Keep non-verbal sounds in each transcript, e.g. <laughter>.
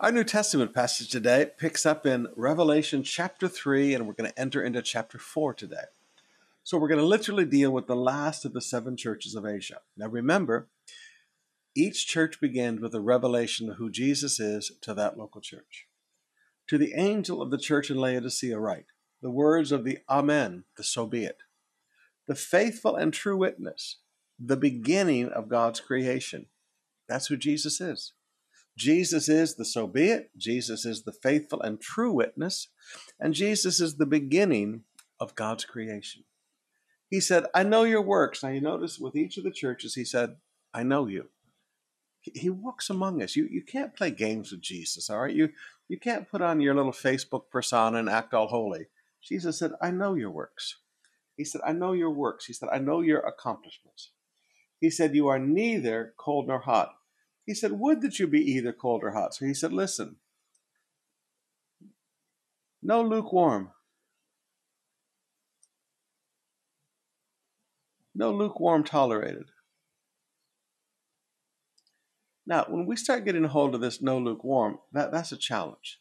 Our New Testament passage today picks up in Revelation chapter 3, and we're going to enter into chapter 4 today. So we're going to literally deal with the last of the seven churches of Asia. Now remember, each church begins with a revelation of who Jesus is to that local church. To the angel of the church in Laodicea, write the words of the Amen, the so be it, the faithful and true witness, the beginning of God's creation. That's who Jesus is. Jesus is the so be it, Jesus is the faithful and true witness, and Jesus is the beginning of God's creation. He said, I know your works. Now you notice with each of the churches, he said, I know you. He walks among us. You, you can't play games with Jesus, all right? You, you can't put on your little Facebook persona and act all holy. Jesus said, I know your works. He said, I know your works. He said, I know your accomplishments. He said, You are neither cold nor hot. He said, Would that you be either cold or hot. So he said, Listen, no lukewarm. No lukewarm tolerated. Now, when we start getting a hold of this no lukewarm, that, that's a challenge.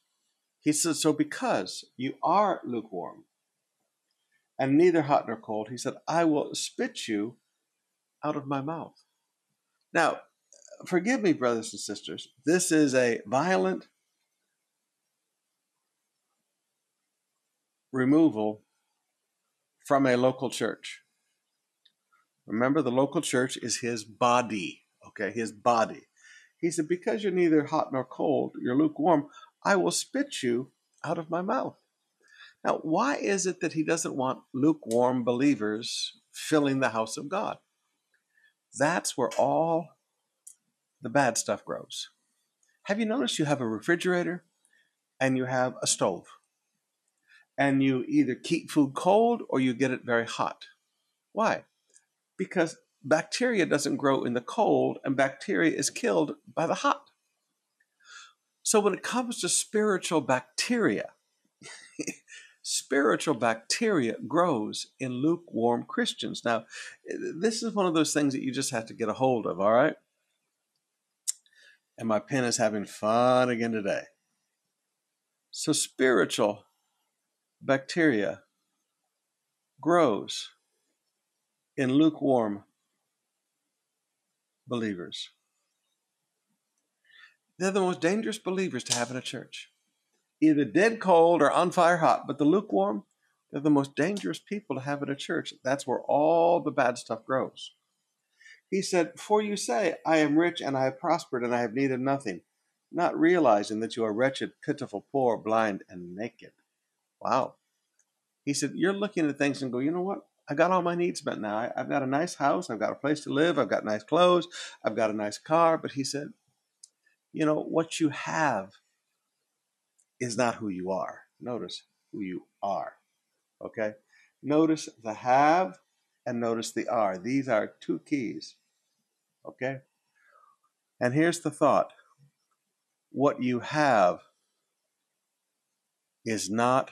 He says, So because you are lukewarm and neither hot nor cold, he said, I will spit you out of my mouth. Now, forgive me, brothers and sisters. This is a violent removal from a local church. Remember, the local church is his body, okay? His body. He said, Because you're neither hot nor cold, you're lukewarm, I will spit you out of my mouth. Now, why is it that he doesn't want lukewarm believers filling the house of God? That's where all the bad stuff grows. Have you noticed you have a refrigerator and you have a stove? And you either keep food cold or you get it very hot. Why? Because bacteria doesn't grow in the cold and bacteria is killed by the hot. So when it comes to spiritual bacteria, <laughs> spiritual bacteria grows in lukewarm Christians. Now, this is one of those things that you just have to get a hold of, all right? And my pen is having fun again today. So, spiritual bacteria grows in lukewarm believers. They're the most dangerous believers to have in a church. Either dead cold or on fire hot, but the lukewarm, they're the most dangerous people to have in a church. That's where all the bad stuff grows. He said, For you say, I am rich and I have prospered and I have needed nothing, not realizing that you are wretched, pitiful, poor, blind, and naked. Wow. He said, You're looking at things and go, You know what? I got all my needs met now. I, have got a nice house. I've got a place to live. I've got nice clothes. I've got a nice car. But he said, You know, what you have is not who you are. Notice who you are. Okay? Notice the have and notice the are. These are two keys. Okay? And here's the thought what you have is not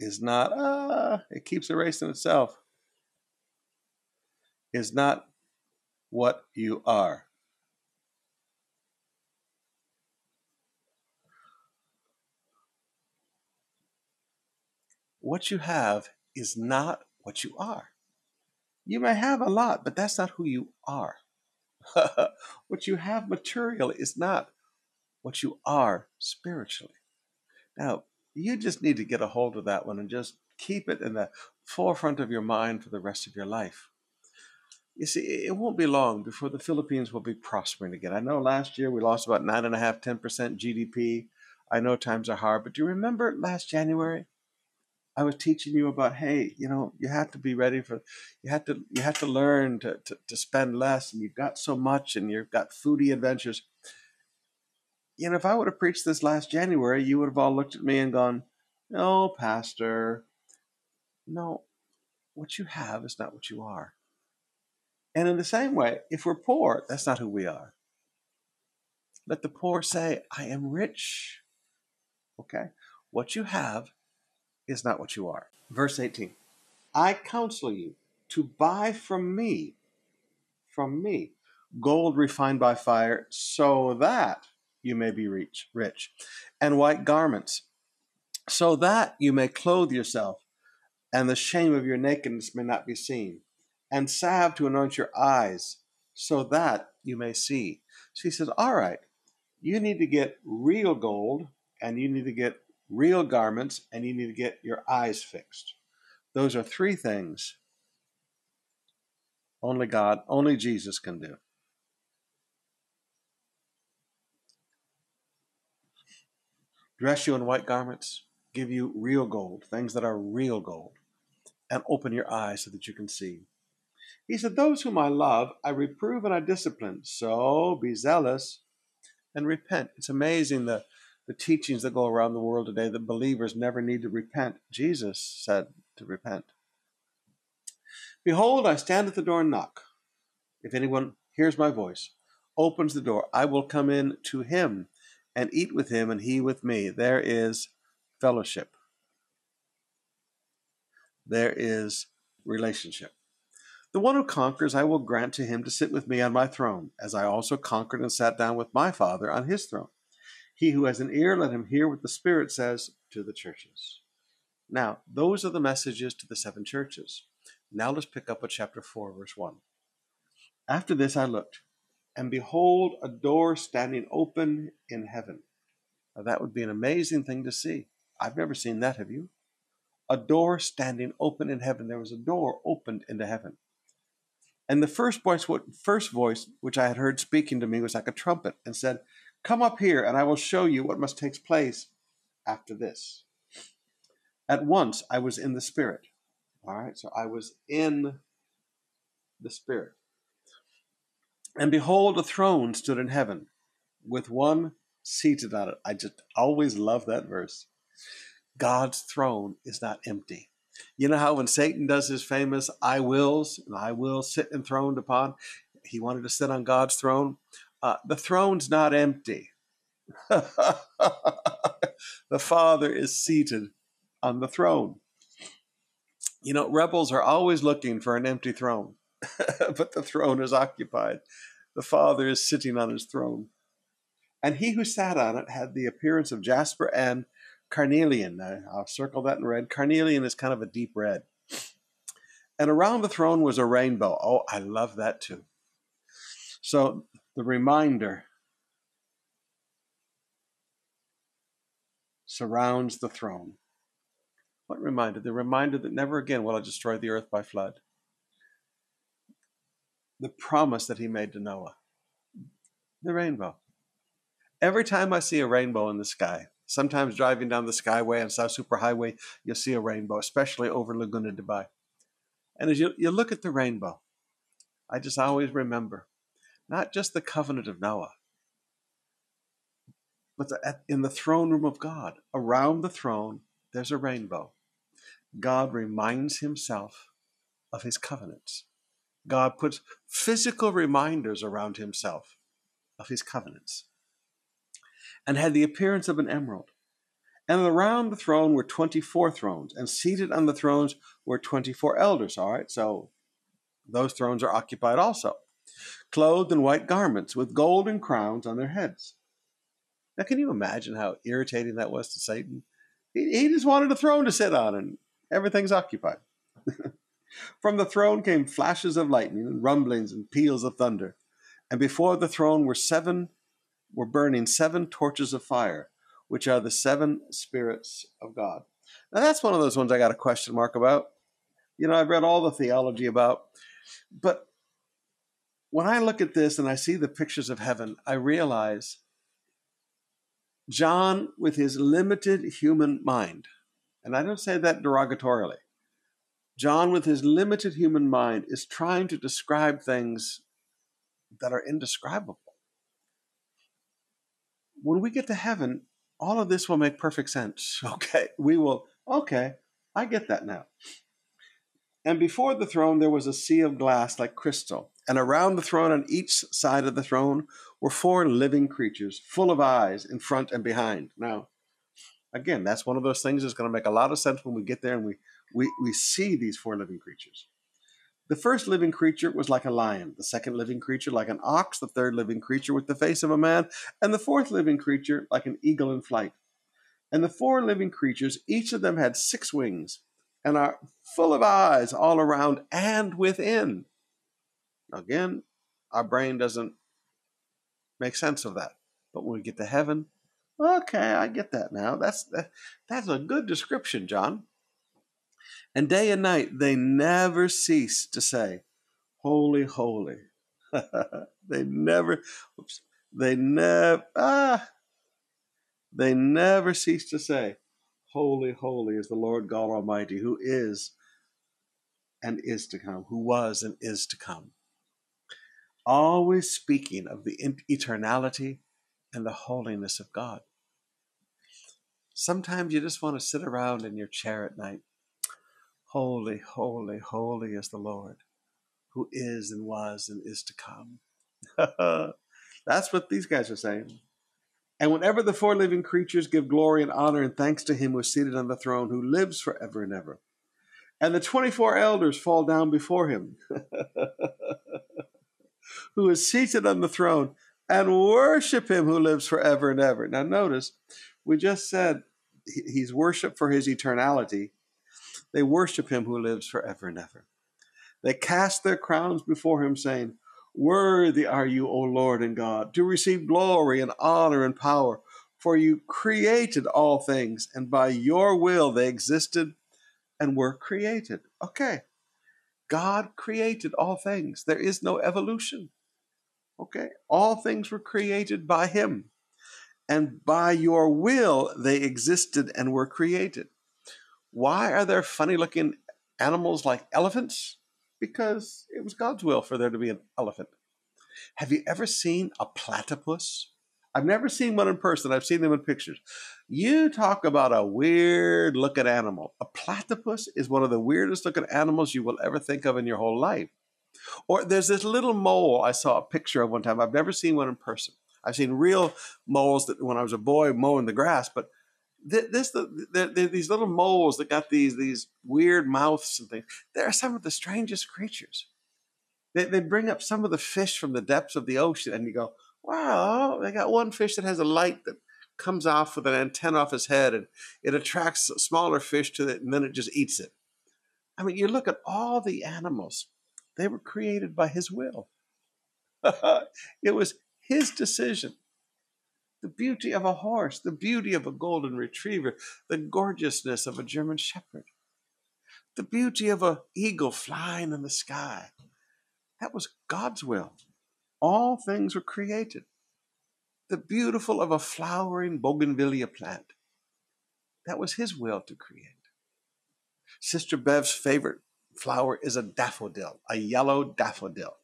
is not ah it keeps erasing itself is not what you are what you have is not what you are. You may have a lot, but that's not who you are. <laughs> what you have material is not what you are spiritually. Now, you just need to get a hold of that one and just keep it in the forefront of your mind for the rest of your life. You see, it won't be long before the Philippines will be prospering again. I know last year we lost about 9.5%, 10% GDP. I know times are hard, but do you remember last January? I was teaching you about, hey, you know, you have to be ready for, you have to, you have to learn to, to, to spend less, and you've got so much, and you've got foodie adventures. You know, if I would have preached this last January, you would have all looked at me and gone, "No, Pastor, no, what you have is not what you are." And in the same way, if we're poor, that's not who we are. Let the poor say, "I am rich." Okay, what you have is not what you are. Verse 18 I counsel you to buy from me, from me, gold refined by fire, so that you may be rich, rich, and white garments, so that you may clothe yourself, and the shame of your nakedness may not be seen, and salve to anoint your eyes, so that you may see. So he says, All right, you need to get real gold, and you need to get real garments, and you need to get your eyes fixed. Those are three things only God, only Jesus can do. Dress you in white garments, give you real gold, things that are real gold, and open your eyes so that you can see. He said, Those whom I love, I reprove and I discipline. So be zealous and repent. It's amazing the, the teachings that go around the world today that believers never need to repent. Jesus said to repent. Behold, I stand at the door and knock. If anyone hears my voice, opens the door, I will come in to him and eat with him and he with me. There is fellowship. There is relationship. The one who conquers, I will grant to him to sit with me on my throne, as I also conquered and sat down with my Father on his throne. He who has an ear, let him hear what the Spirit says to the churches. Now, those are the messages to the seven churches. Now let's pick up at chapter 4, verse 1. After this I looked, and behold, a door standing open in heaven. Now, that would be an amazing thing to see. I've never seen that, have you? A door standing open in heaven. There was a door opened into heaven. And the first voice, first voice which I had heard speaking to me was like a trumpet and said, Come up here, and I will show you what must take place after this. At once I was in the Spirit. All right, so I was in the Spirit. And behold, a throne stood in heaven with one seated on it. I just always love that verse. God's throne is not empty. You know how when Satan does his famous I wills, and I will sit enthroned upon, he wanted to sit on God's throne. Uh, the throne's not empty. <laughs> the Father is seated on the throne. You know, rebels are always looking for an empty throne. <laughs> but the throne is occupied. The Father is sitting on his throne. And he who sat on it had the appearance of jasper and carnelian. I'll circle that in red. Carnelian is kind of a deep red. And around the throne was a rainbow. Oh, I love that too. So the reminder surrounds the throne. What reminder? The reminder that never again will I destroy the earth by flood the promise that he made to Noah. The rainbow. Every time I see a rainbow in the sky, sometimes driving down the Skyway and South Superhighway, you'll see a rainbow, especially over Laguna de Bay. And as you, you look at the rainbow, I just always remember not just the covenant of Noah, but the, in the throne room of God, around the throne, there's a rainbow. God reminds himself of his covenants. God puts physical reminders around himself of his covenants and had the appearance of an emerald. And around the throne were 24 thrones, and seated on the thrones were 24 elders. All right, so those thrones are occupied also, clothed in white garments with golden crowns on their heads. Now, can you imagine how irritating that was to Satan? He, he just wanted a throne to sit on, and everything's occupied. <laughs> From the throne came flashes of lightning and rumblings and peals of thunder. And before the throne were seven were burning seven torches of fire, which are the seven spirits of God. Now that's one of those ones I got a question mark about. You know, I've read all the theology about, but when I look at this and I see the pictures of heaven, I realize John, with his limited human mind, and I don't say that derogatorily, John, with his limited human mind, is trying to describe things that are indescribable. When we get to heaven, all of this will make perfect sense. <laughs> Okay, we will, okay, I get that now. And before the throne, there was a sea of glass like crystal. And around the throne, on each side of the throne, were four living creatures, full of eyes in front and behind. Now, again, that's one of those things that's going to make a lot of sense when we get there and we we, we see these four living creatures. The first living creature was like a lion, the second living creature like an ox, the third living creature with the face of a man, and the fourth living creature like an eagle in flight. And the four living creatures, each of them had six wings and are full of eyes all around and within. Again, our brain doesn't make sense of that. But when we get to heaven, okay, I get that now. That's that, that's a good description, John. And day and night they never cease to say, "Holy, holy." <laughs> they never, oops, they never, ah, they never cease to say, Holy, holy is the Lord God Almighty, who is and is to come, who was and is to come. Always speaking of the eternality and the holiness of God. Sometimes you just want to sit around in your chair at night. Holy, holy, holy is the Lord, who is and was and is to come. <laughs> That's what these guys are saying. And whenever the four living creatures give glory and honor and thanks to him who is seated on the throne, who lives forever and ever, and the 24 elders fall down before him, <laughs> who is seated on the throne, and worship him who lives forever and ever. Now, notice, we just said he's worshiped for his eternality. They worship him who lives forever and ever. They cast their crowns before him, saying, Worthy are you, O Lord and God, to receive glory and honor and power, for you created all things, and by your will they existed and were created. Okay. God created all things. There is no evolution. Okay. All things were created by Him. And by your will they existed and were created. Why are there funny looking animals like elephants? because it was God's will for there to be an elephant. Have you ever seen a platypus? I've never seen one in person. I've seen them in pictures. You talk about a weird looking animal. A platypus is one of the weirdest looking animals you will ever think of in your whole life. Or there's this little mole I saw a picture of one time. I've never seen one in person. I've seen real moles that when I was a boy mowing the grass, but this the, the, the, these little moles that got these these weird mouths and things. They are some of the strangest creatures. They, they bring up some of the fish from the depths of the ocean, and you go, "Wow!" They got one fish that has a light that comes off with an antenna off his head, and it attracts smaller fish to it, and then it just eats it. I mean, you look at all the animals; they were created by His will. <laughs> it was His decision the beauty of a horse, the beauty of a golden retriever, the gorgeousness of a German shepherd, the beauty of an eagle flying in the sky. That was God's will. All things were created. The beautiful of a flowering bougainvillea plant. That was his will to create. Sister Bev's favorite flower is a daffodil, a yellow daffodil.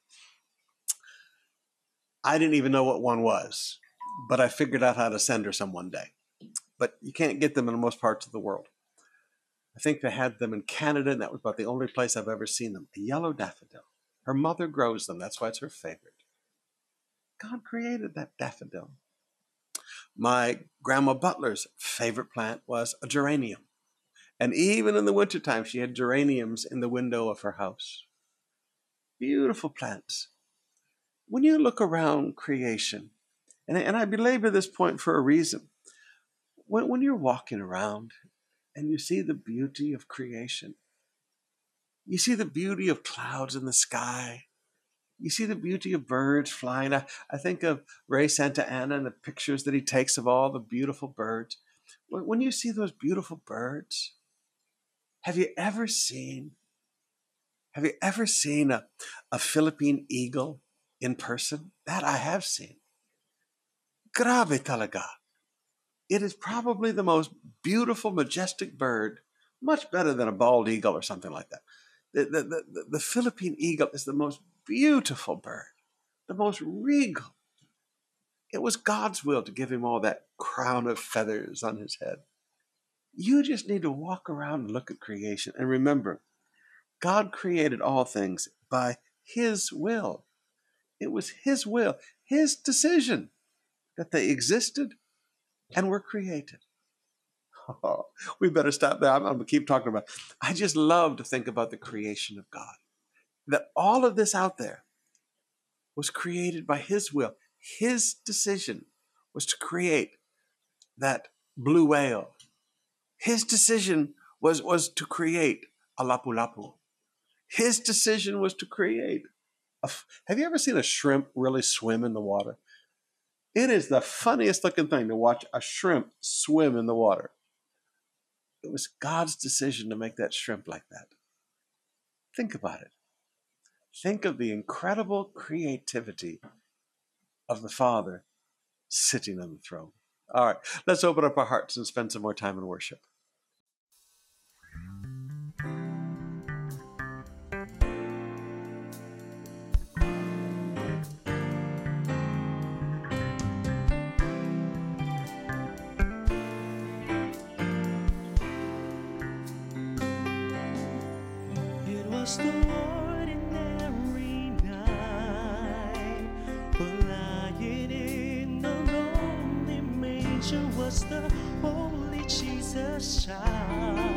I didn't even know what one was but I figured out how to send her some one day. But you can't get them in most parts of the world. I think they had them in Canada, and that was about the only place I've ever seen them. A yellow daffodil. Her mother grows them. That's why it's her favorite. God created that daffodil. My grandma Butler's favorite plant was a geranium. And even in the wintertime, she had geraniums in the window of her house. Beautiful plants. When you look around creation, and, and I belabor this point for a reason. When, when you're walking around and you see the beauty of creation, you see the beauty of clouds in the sky, you see the beauty of birds flying. I, I think of Ray Santa Anna and the pictures that he takes of all the beautiful birds. When, you see those beautiful birds, have you ever seen have you ever seen a, a Philippine eagle in person? That I have seen. Grabe talaga. It is probably the most beautiful, majestic bird, much better than a bald eagle or something like that. The, the, the, the Philippine eagle is the most beautiful bird, the most regal. It was God's will to give him all that crown of feathers on his head. You just need to walk around and look at creation and remember God created all things by His will. It was His will, His decision that they existed and were created. Oh, <laughs> we better stop there. I'm, I'm going to keep talking about. It. I just love to think about the creation of God. That all of this out there was created by His will. His decision was to create that blue whale. His decision was, was to create a lapu lapu. His decision was to create. A, have you ever seen a shrimp really swim in the water? It is the funniest looking thing to watch a shrimp swim in the water. It was God's decision to make that shrimp like that. Think about it. Think of the incredible creativity of the Father sitting on the throne. All right, let's open up our hearts and spend some more time in worship. the was the only Jesus child.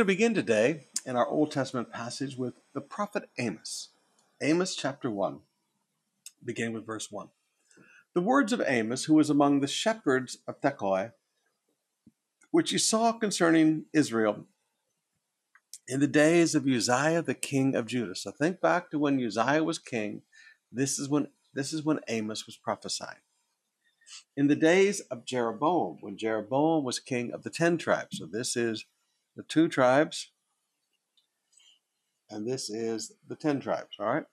Going to begin today in our Old Testament passage with the prophet Amos. Amos chapter 1, beginning with verse 1. The words of Amos, who was among the shepherds of Tekoa, which he saw concerning Israel in the days of Uzziah the king of Judah. So think back to when Uzziah was king. This is when this is when Amos was prophesying. In the days of Jeroboam, when Jeroboam was king of the ten tribes. So this is the two tribes, and this is the ten tribes, all right?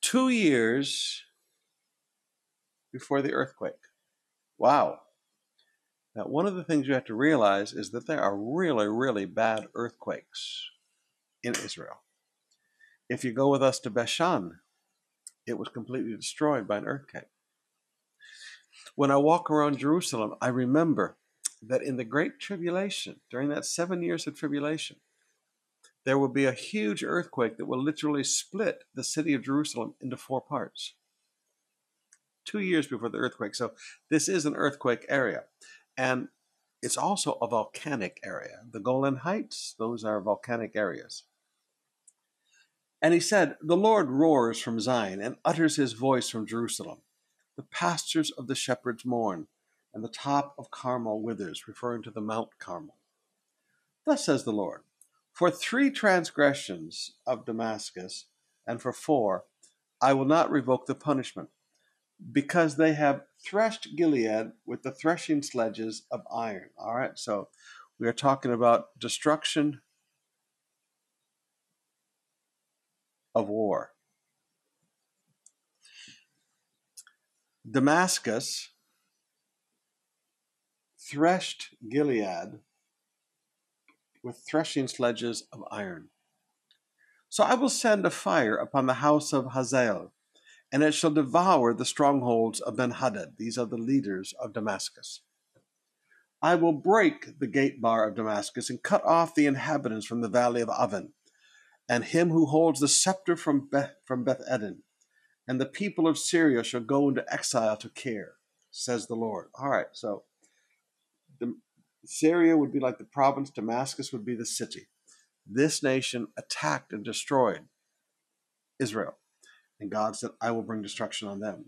Two years before the earthquake. Wow. Now, one of the things you have to realize is that there are really, really bad earthquakes in Israel. If you go with us to Beshan, it was completely destroyed by an earthquake. When I walk around Jerusalem, I remember that in the Great Tribulation, during that seven years of tribulation, there will be a huge earthquake that will literally split the city of Jerusalem into four parts. Two years before the earthquake. So this is an earthquake area. And it's also a volcanic area. The Golan Heights, those are volcanic areas. And he said, The Lord roars from Zion and utters his voice from Jerusalem. The pastures of the shepherds mourn, and the top of Carmel withers, referring to the Mount Carmel. Thus says the Lord For three transgressions of Damascus, and for four, I will not revoke the punishment, because they have threshed Gilead with the threshing sledges of iron. All right, so we are talking about destruction of war. Damascus threshed Gilead with threshing sledges of iron. So I will send a fire upon the house of Hazael, and it shall devour the strongholds of Benhadad. These are the leaders of Damascus. I will break the gate bar of Damascus and cut off the inhabitants from the valley of Aven, and him who holds the scepter from Beth, from Beth Eden. And the people of Syria shall go into exile to Kir, says the Lord. All right, so Syria would be like the province, Damascus would be the city. This nation attacked and destroyed Israel. And God said, I will bring destruction on them.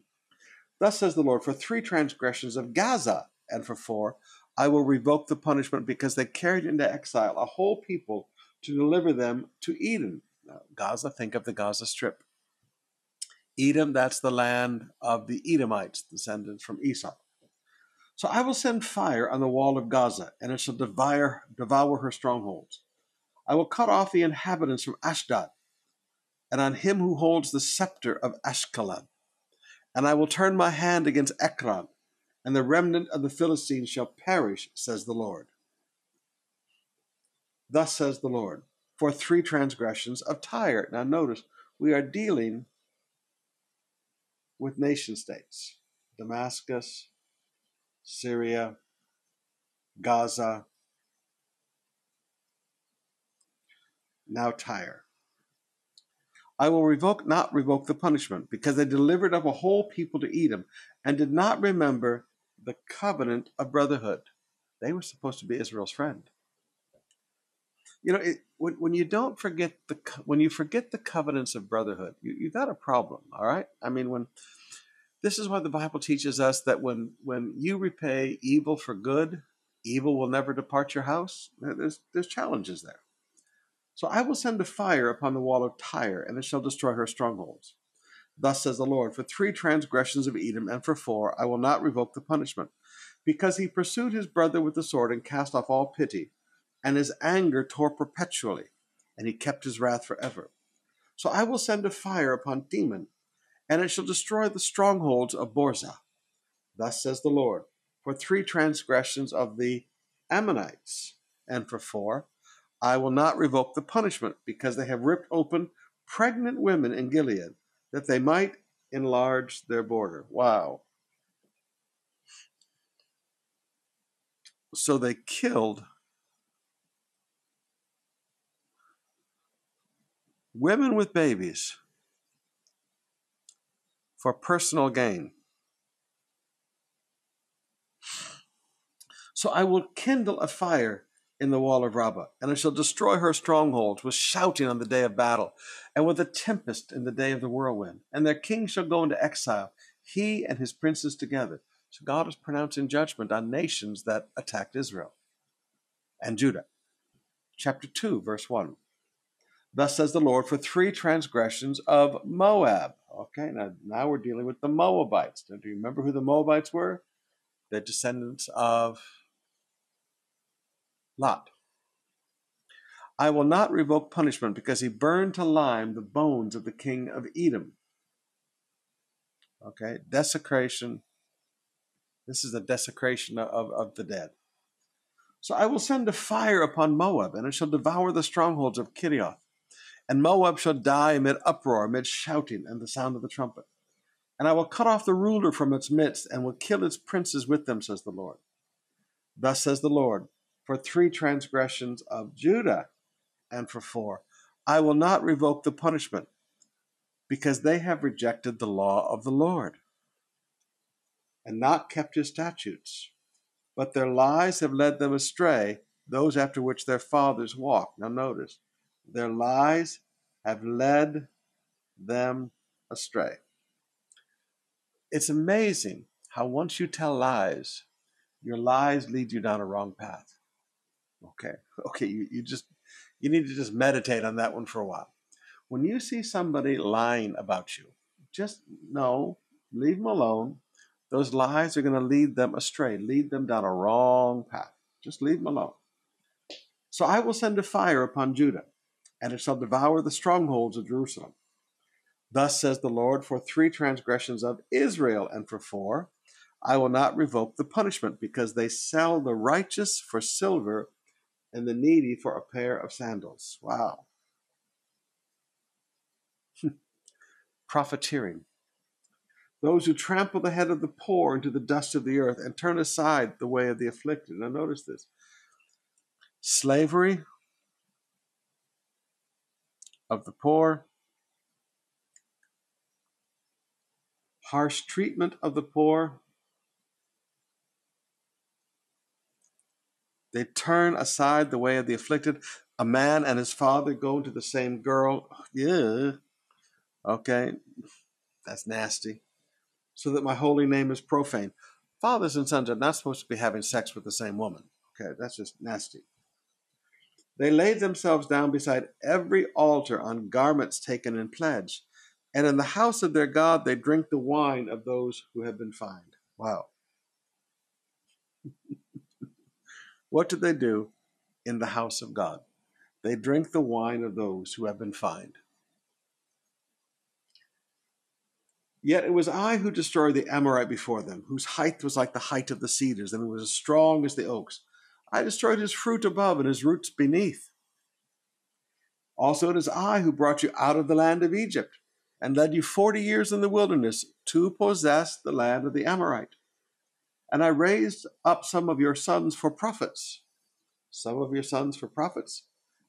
Thus says the Lord, for three transgressions of Gaza, and for four, I will revoke the punishment because they carried into exile a whole people to deliver them to Edom. Now, Gaza, think of the Gaza Strip. Edom, that's the land of the Edomites, descendants from Esau. So I will send fire on the wall of Gaza, and it shall devour, devour her strongholds. I will cut off the inhabitants from Ashdod, and on him who holds the scepter of Ashkelon. And I will turn my hand against Ekron, and the remnant of the Philistines shall perish, says the Lord. Thus says the Lord, for three transgressions of Tyre. Now notice, we are dealing with nation states Damascus, Syria, Gaza, now Tyre. I will revoke not revoke the punishment, because they delivered up a whole people to Edom, and did not remember the covenant of brotherhood. They were supposed to be Israel's friend. You know, it, when, when you don't forget the when you forget the covenants of brotherhood, you, you got a problem. All right, I mean when this is why the Bible teaches us that when, when you repay evil for good, evil will never depart your house. There's, there's challenges there. So I will send a fire upon the wall of Tyre, and it shall destroy her strongholds. Thus says the Lord, for three transgressions of Edom, and for four, I will not revoke the punishment, because he pursued his brother with the sword and cast off all pity, and his anger tore perpetually, and he kept his wrath forever. So I will send a fire upon Teman, and it shall destroy the strongholds of Bozrah. Thus says the Lord, for three transgressions of the Ammonites, and for four, I will not revoke the punishment, because they have ripped open pregnant women in Gilead, that they might enlarge their border. Wow. So they killed women with babies for personal gain. So I will kindle a fire in the wall of Rabbah, and I shall destroy her strongholds with shouting on the day of battle, and with a tempest in the day of the whirlwind. And their king shall go into exile, he and his princes together. So God is pronouncing judgment on nations that attacked Israel and Judah. Chapter 2, verse 1. Thus says the Lord, for three transgressions of Moab. Okay, now, now we're dealing with the Moabites. Do you remember who the Moabites were? The descendants of Lot. I will not revoke punishment because he burned to lime the bones of the king of Edom. Okay, desecration. This is a desecration of, of the dead. So I will send a fire upon Moab, and it shall devour the strongholds of Kerioth. And Moab shall die amid uproar, amid shouting and the sound of the trumpet. And I will cut off the ruler from its midst, and will kill its princes with them, says the Lord. Thus says the Lord for three transgressions of Judah, and for four. I will not revoke the punishment, because they have rejected the law of the Lord, and not kept his statutes. But their lies have led them astray, those after which their fathers walked. Now notice, their lies have led them astray. It's amazing how once you tell lies, your lies lead you down a wrong path. Okay. <laughs> Okay. You, you just, you need to just meditate on that one for a while. When you see somebody lying about you, just know, leave them alone. Those lies are going to lead them astray, lead them down a wrong path. Just leave them alone. So I will send a fire upon Judah, and it shall devour the strongholds of Jerusalem. Thus says the Lord, for three transgressions of Israel, and for four, I will not revoke the punishment, because they sell the righteous for silver and the needy for a pair of sandals. Wow. Hmm. Profiteering. Those who trample the head of the poor into the dust of the earth and turn aside the way of the afflicted. Now, notice this slavery of the poor, harsh treatment of the poor, They turn aside the way of the afflicted. A man and his father go into the same girl. Yeah. Okay. That's nasty. So that my holy name is profane. Fathers and sons are not supposed to be having sex with the same woman. Okay. That's just nasty. They laid themselves down beside every altar on garments taken in pledge. And in the house of their God, they drink the wine of those who have been fined. Wow. <laughs> What do they do in the house of God? They drink the wine of those who have been fined. Yet it was I who destroyed the Amorite before them, whose height was like the height of the cedars, and was as strong as the oaks. I destroyed his fruit above and his roots beneath. Also, it is I who brought you out of the land of Egypt, and led you forty years in the wilderness to possess the land of the Amorite. And I raised up some of your sons for prophets, some of your sons for prophets,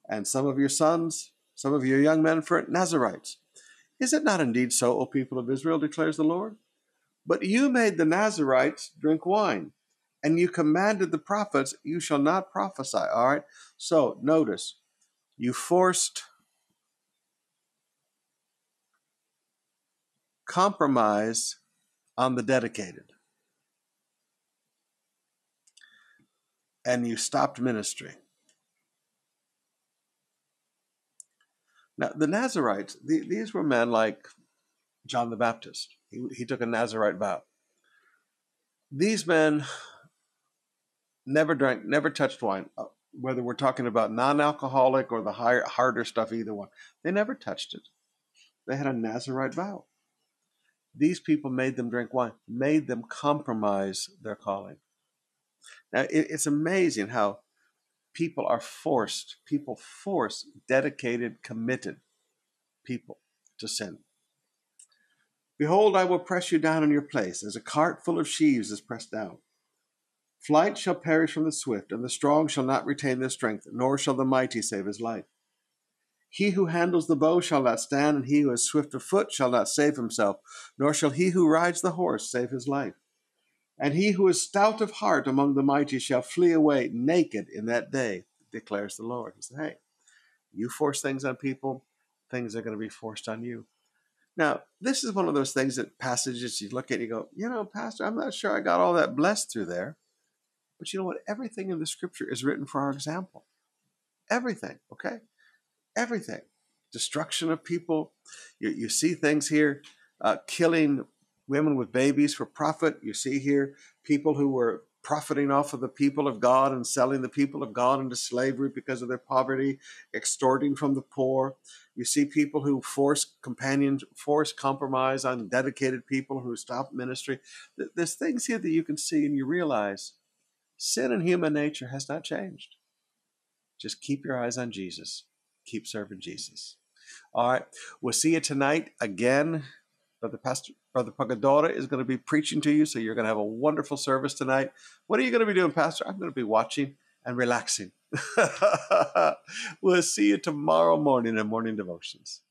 and some of your sons, some of your young men for Nazarites. Is it not indeed so, O people of Israel, declares the Lord? But you made the Nazarites drink wine, and you commanded the prophets, You shall not prophesy. All right? So notice, you forced compromise on the dedicated. and you stopped ministry. Now, the Nazarites, the, these were men like John the Baptist. He, he took a Nazarite vow. These men never drank, never touched wine, uh, whether we're talking about non alcoholic or the higher, harder stuff, either one. They never touched it. They had a Nazarite vow. These people made them drink wine, made them compromise their calling. Now, it, it's amazing how people are forced, people force dedicated, committed people to sin. Behold, I will press you down in your place, as a cart full of sheaves is pressed down. Flight shall perish from the swift, and the strong shall not retain their strength, nor shall the mighty save his life. He who handles the bow shall not stand, and he who is swift of foot shall not save himself, nor shall he who rides the horse save his life. And he who is stout of heart among the mighty shall flee away naked in that day. declares the Lord. He said, hey, you force things on people, things are going to be forced on you. Now, this is one of those things that passages you look at, you go, you know, Pastor, I'm not sure I got all that blessed through there. But you know what? Everything in the scripture is written for our example. Everything, okay? Everything. Destruction of people. You, you see things here, uh, killing women with babies for profit. You see here people who were profiting off of the people of God and selling the people of God into slavery because of their poverty, extorting from the poor. You see people who force companions, force compromise on dedicated people who stop ministry. There's things here that you can see and you realize sin in human nature has not changed. Just keep your eyes on Jesus. Keep serving Jesus. All right. We'll see you tonight again. Brother Pastor Brother Pagadora is going to be preaching to you, so you're going to have a wonderful service tonight. What are you going to be doing, Pastor? I'm going to be watching and relaxing. <laughs> we'll see you tomorrow morning in morning devotions.